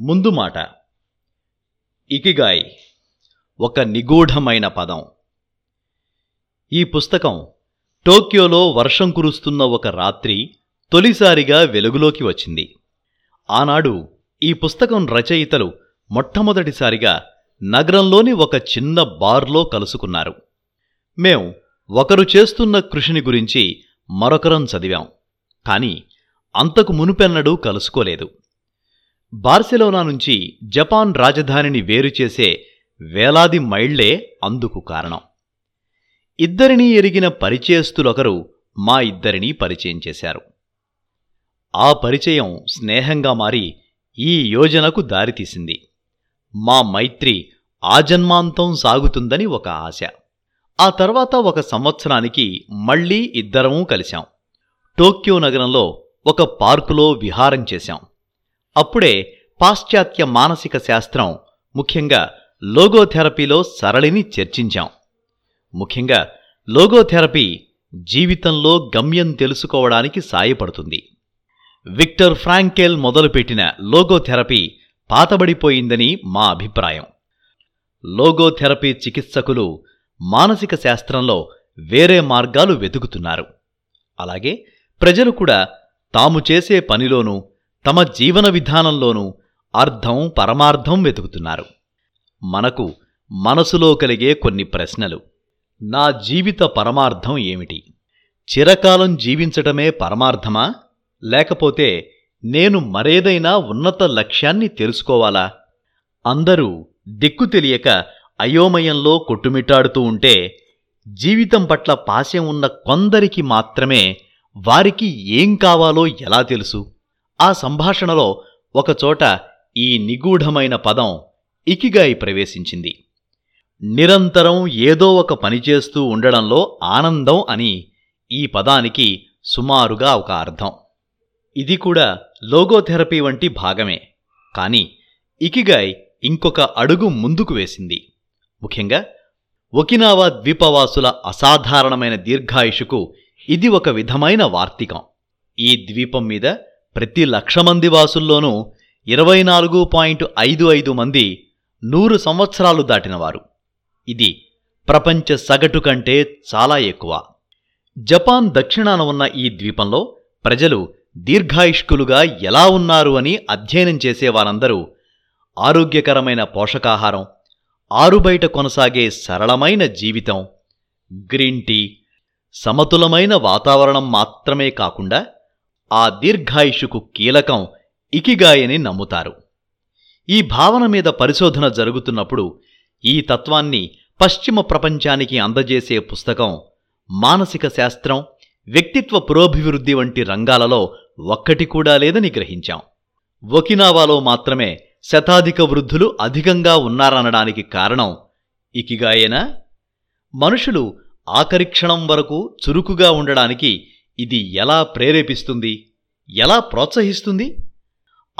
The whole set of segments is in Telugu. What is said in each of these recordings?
ముందు మాట. ఇకిగాయ్ ఒక నిగూఢమైన పదం. ఈ పుస్తకం టోక్యోలో వర్షం కురుస్తున్న ఒక రాత్రి తొలిసారిగా వెలుగులోకి వచ్చింది. ఆనాడు ఈ పుస్తకం రచయితలు మొట్టమొదటిసారిగా నగరంలోని ఒక చిన్న బార్లో కలుసుకున్నారు. మేం ఒకరు చేస్తున్న కృషిని గురించి మరొకరం చదివాం. కానీ అంతకు మునుపెన్నడూ కలుసుకోలేదు. బార్సిలోనా నుంచి జపాన్ రాజధానిని వేరు చేసే వేలాది మైళ్ళే అందుకు కారణం. ఇద్దరినీ ఎరిగిన పరిచయస్తులొకరు మా ఇద్దరినీ పరిచయం చేశారు. ఆ పరిచయం స్నేహంగా మారి ఈ యోజనకు దారితీసింది. మా మైత్రి ఆజన్మాంతం సాగుతుందని ఒక ఆశ. ఆ తర్వాత ఒక సంవత్సరానికి మళ్ళీ ఇద్దరమూ కలిశాం. టోక్యో నగరంలో ఒక పార్కులో విహారం చేశాం. అప్పుడే పాశ్చాత్య మానసిక శాస్త్రం ముఖ్యంగా లోగోథెరపీలో సరళిని చర్చించాం. ముఖ్యంగా లోగోథెరపీ జీవితంలో గమ్యం తెలుసుకోవడానికి సాయపడుతుంది. విక్టర్ ఫ్రాంకెల్ మొదలుపెట్టిన లోగోథెరపీ పాతబడిపోయిందని మా అభిప్రాయం. లోగోథెరపీ చికిత్సకులు మానసిక శాస్త్రంలో వేరే మార్గాలు వెతుకుతున్నారు. అలాగే ప్రజలు కూడా తాము చేసే పనిలోనూ తమ జీవన విధానంలోనూ అర్థం పరమార్థం వెతుకుతున్నారు. మనకు మనసులో కలిగే కొన్ని ప్రశ్నలు. నా జీవిత పరమార్థం ఏమిటి? చిరకాలం జీవించటమే పరమార్థమా? లేకపోతే నేను మరేదైనా ఉన్నత లక్ష్యాన్ని తెలుసుకోవాలా? అందరూ దిక్కు తెలియక అయోమయంలో కొట్టుమిట్టాడుతూ ఉంటే జీవితం పట్ల పాశం ఉన్న కొందరికి మాత్రమే వారికి ఏం కావాలో ఎలా తెలుసు? ఆ సంభాషణలో ఒకచోట ఈ నిగూఢమైన పదం ఇకిగాయి ప్రవేశించింది. నిరంతరం ఏదో ఒక పని చేస్తూ ఉండడంలో ఆనందం అని ఈ పదానికి సుమారుగా ఒక అర్థం. ఇది కూడా లోగోథెరపీ వంటి భాగమే. కానీ ఇకిగాయ్ ఇంకొక అడుగు ముందుకు వేసింది. ముఖ్యంగా ఒకినావా ద్వీపవాసుల అసాధారణమైన దీర్ఘాయుషుకు ఇది ఒక విధమైన వార్తికం. ఈ ద్వీపం మీద ప్రతి లక్ష మంది వాసుల్లోనూ ఇరవై నాలుగు పాయింట్ ఐదు ఐదు మంది నూరు సంవత్సరాలు దాటినవారు. ఇది ప్రపంచ సగటు కంటే చాలా ఎక్కువ. జపాన్ దక్షిణాన ఉన్న ఈ ద్వీపంలో ప్రజలు దీర్ఘాయుష్కులుగా ఎలా ఉన్నారు అని అధ్యయనం చేసేవారందరూ ఆరోగ్యకరమైన పోషకాహారం ఆరుబయట కొనసాగే సరళమైన జీవితం గ్రీన్ టీ సమతులమైన వాతావరణం మాత్రమే కాకుండా ఆ దీర్ఘాయుషుకు కీలకం ఇకిగాయని నమ్ముతారు. ఈ భావన మీద పరిశోధన జరుగుతున్నప్పుడు ఈ తత్వాన్ని పశ్చిమ ప్రపంచానికి అందజేసే పుస్తకం మానసిక శాస్త్రం వ్యక్తిత్వ పురోభివృద్ధి వంటి రంగాలలో ఒక్కటి కూడా లేదని గ్రహించాం. ఒకినావాలో మాత్రమే శతాధిక వృద్ధులు అధికంగా ఉన్నారనడానికి కారణం ఇకిగాయేనా? మనుషులు ఆఖరి క్షణం వరకు చురుకుగా ఉండడానికి ఇది ఎలా ప్రేరేపిస్తుంది? ఎలా ప్రోత్సహిస్తుంది?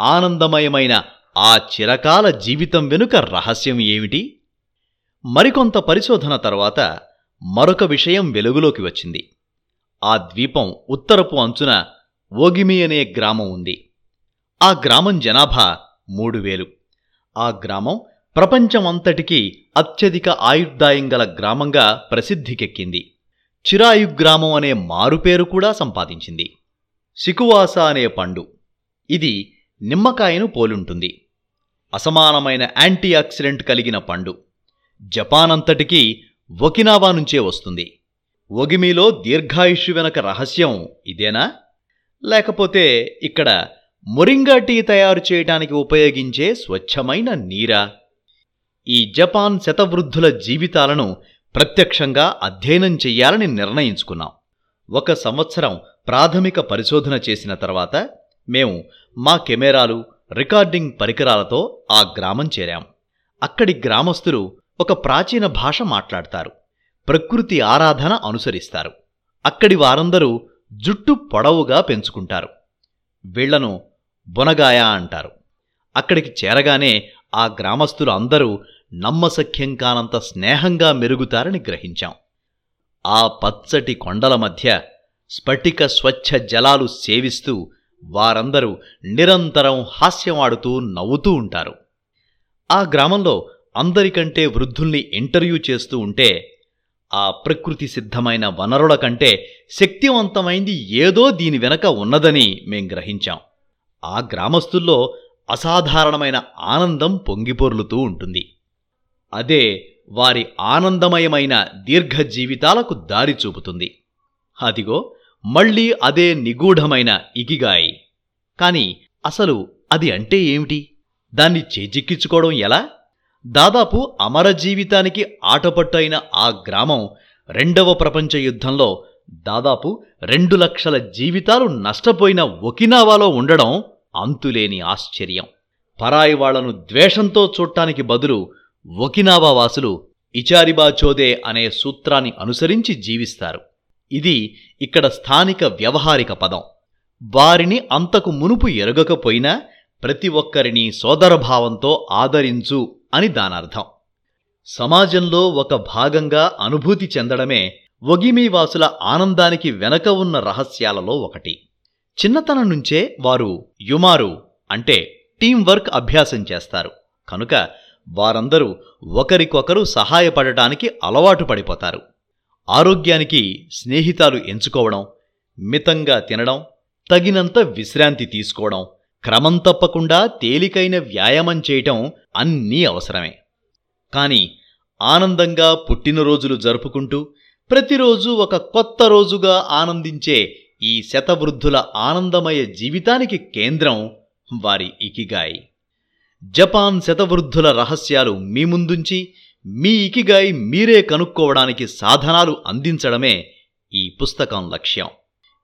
ఆనందమయమైన ఆ చిరకాల జీవితం వెనుక రహస్యం ఏమిటి? మరికొంత పరిశోధన తర్వాత మరొక విషయం వెలుగులోకి వచ్చింది. ఆ ద్వీపం ఉత్తరపు అంచున ఓగిమి అనే గ్రామం ఉంది. ఆ గ్రామం జనాభా మూడు వేలు. ఆ గ్రామం ప్రపంచమంతటికీ అత్యధిక ఆయుర్దాయం గల గ్రామంగా ప్రసిద్ధికెక్కింది. చిరాయు గ్రామం అనే మారుపేరు కూడా సంపాదించింది. సికువాస అనే పండు. ఇది నిమ్మకాయను పోలుంటుంది. అసమానమైన యాంటీ ఆక్సిడెంట్ కలిగిన పండు. జపాన్ అంతటికీ ఒకినావా నుంచే వస్తుంది. ఒగిమిలో దీర్ఘాయుష్యు వెనక రహస్యం ఇదేనా? లేకపోతే ఇక్కడ మొరింగా టీ తయారు చేయడానికి ఉపయోగించే స్వచ్ఛమైన నీరా? ఈ జపాన్ శతవృద్ధుల జీవితాలను ప్రత్యక్షంగా అధ్యయనం చెయ్యాలని నిర్ణయించుకున్నాం. ఒక సంవత్సరం ప్రాథమిక పరిశోధన చేసిన తర్వాత మేము మా కెమెరాలు రికార్డింగ్ పరికరాలతో ఆ గ్రామం చేరాం. అక్కడి గ్రామస్తులు ఒక ప్రాచీన భాష మాట్లాడతారు. ప్రకృతి ఆరాధన అనుసరిస్తారు. అక్కడి వారందరూ జుట్టు పొడవుగా పెంచుకుంటారు. వీళ్ళను బొనగాయ అంటారు. అక్కడికి చేరగానే ఆ గ్రామస్తులు అందరూ నమ్మసఖ్యం కానంత స్నేహంగా మెరుగుతారని గ్రహించాం. ఆ పచ్చటి కొండల మధ్య స్ఫటిక స్వచ్ఛ జలాలు సేవిస్తూ వారందరూ నిరంతరం హాస్యమాడుతూ నవ్వుతూ ఉంటారు. ఆ గ్రామంలో అందరికంటే వృద్ధుల్ని ఇంటర్వ్యూ చేస్తూ ఉంటే ఆ ప్రకృతి సిద్ధమైన వనరుల కంటే శక్తివంతమైంది ఏదో దీని వెనక ఉన్నదని మేం గ్రహించాం. ఆ గ్రామస్తుల్లో అసాధారణమైన ఆనందం పొంగిపొర్లుతూ ఉంటుంది. అదే వారి ఆనందమయమైన దీర్ఘ జీవితాలకు దారి చూపుతుంది. అదిగో మళ్ళీ అదే నిగూఢమైన ఇగిగాయి. కాని అసలు అది అంటే ఏమిటి? దాన్ని చేజిక్కించుకోవడం ఎలా? దాదాపు అమర జీవితానికి ఆటపట్టైన ఆ గ్రామం రెండవ ప్రపంచ యుద్ధంలో దాదాపు రెండు లక్షల జీవితాలు నష్టపోయిన ఒకినావాలో ఉండడం అంతులేని ఆశ్చర్యం. పరాయి వాళ్ళను ద్వేషంతో చూడటానికి బదులు ఒకినావా వాసులు ఇచారిబా చోదే అనే సూత్రాన్ని అనుసరించి జీవిస్తారు. ఇది ఇక్కడ స్థానిక వ్యవహారిక పదం. వారిని అంతకు మునుపు ఎరగకపోయినా ప్రతి ఒక్కరిని సోదరభావంతో ఆదరించు అని దానర్థం. సమాజంలో ఒక భాగంగా అనుభూతి చెందడమే ఒగిమీవాసుల ఆనందానికి వెనక ఉన్న రహస్యాలలో ఒకటి. చిన్నతనం నుంచే వారు యుమారు అంటే టీం వర్క్ అభ్యాసం చేస్తారు. కనుక వారందరూ ఒకరికొకరు సహాయపడటానికి అలవాటు పడిపోతారు. ఆరోగ్యానికి స్నేహితాలు ఎంచుకోవడం మితంగా తినడం తగినంత విశ్రాంతి తీసుకోవడం క్రమం తప్పకుండా తేలికైన వ్యాయామం చేయటం అన్నీ అవసరమే. కానీ ఆనందంగా పుట్టినరోజులు జరుపుకుంటూ ప్రతిరోజు ఒక కొత్త రోజుగా ఆనందించే ఈ శతవృద్ధుల ఆనందమయ జీవితానికి కేంద్రం వారి ఇకిగాయి. జపాన్ శతవృద్ధుల రహస్యాలు మీ ముందుంచి మీ ఇకిగాయి మీరే కనుక్కోవడానికి సాధనాలు అందించడమే ఈ పుస్తకం లక్ష్యం.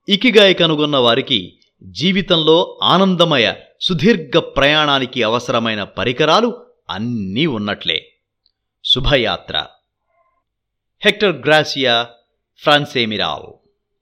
ఇకిగాయి కనుగొన్న వారికి జీవితంలో ఆనందమయ సుదీర్ఘ ప్రయాణానికి అవసరమైన పరికరాలు అన్నీ ఉన్నట్లే. శుభయాత్ర. Hectare Gracia ఫ్రాన్సేమిరావు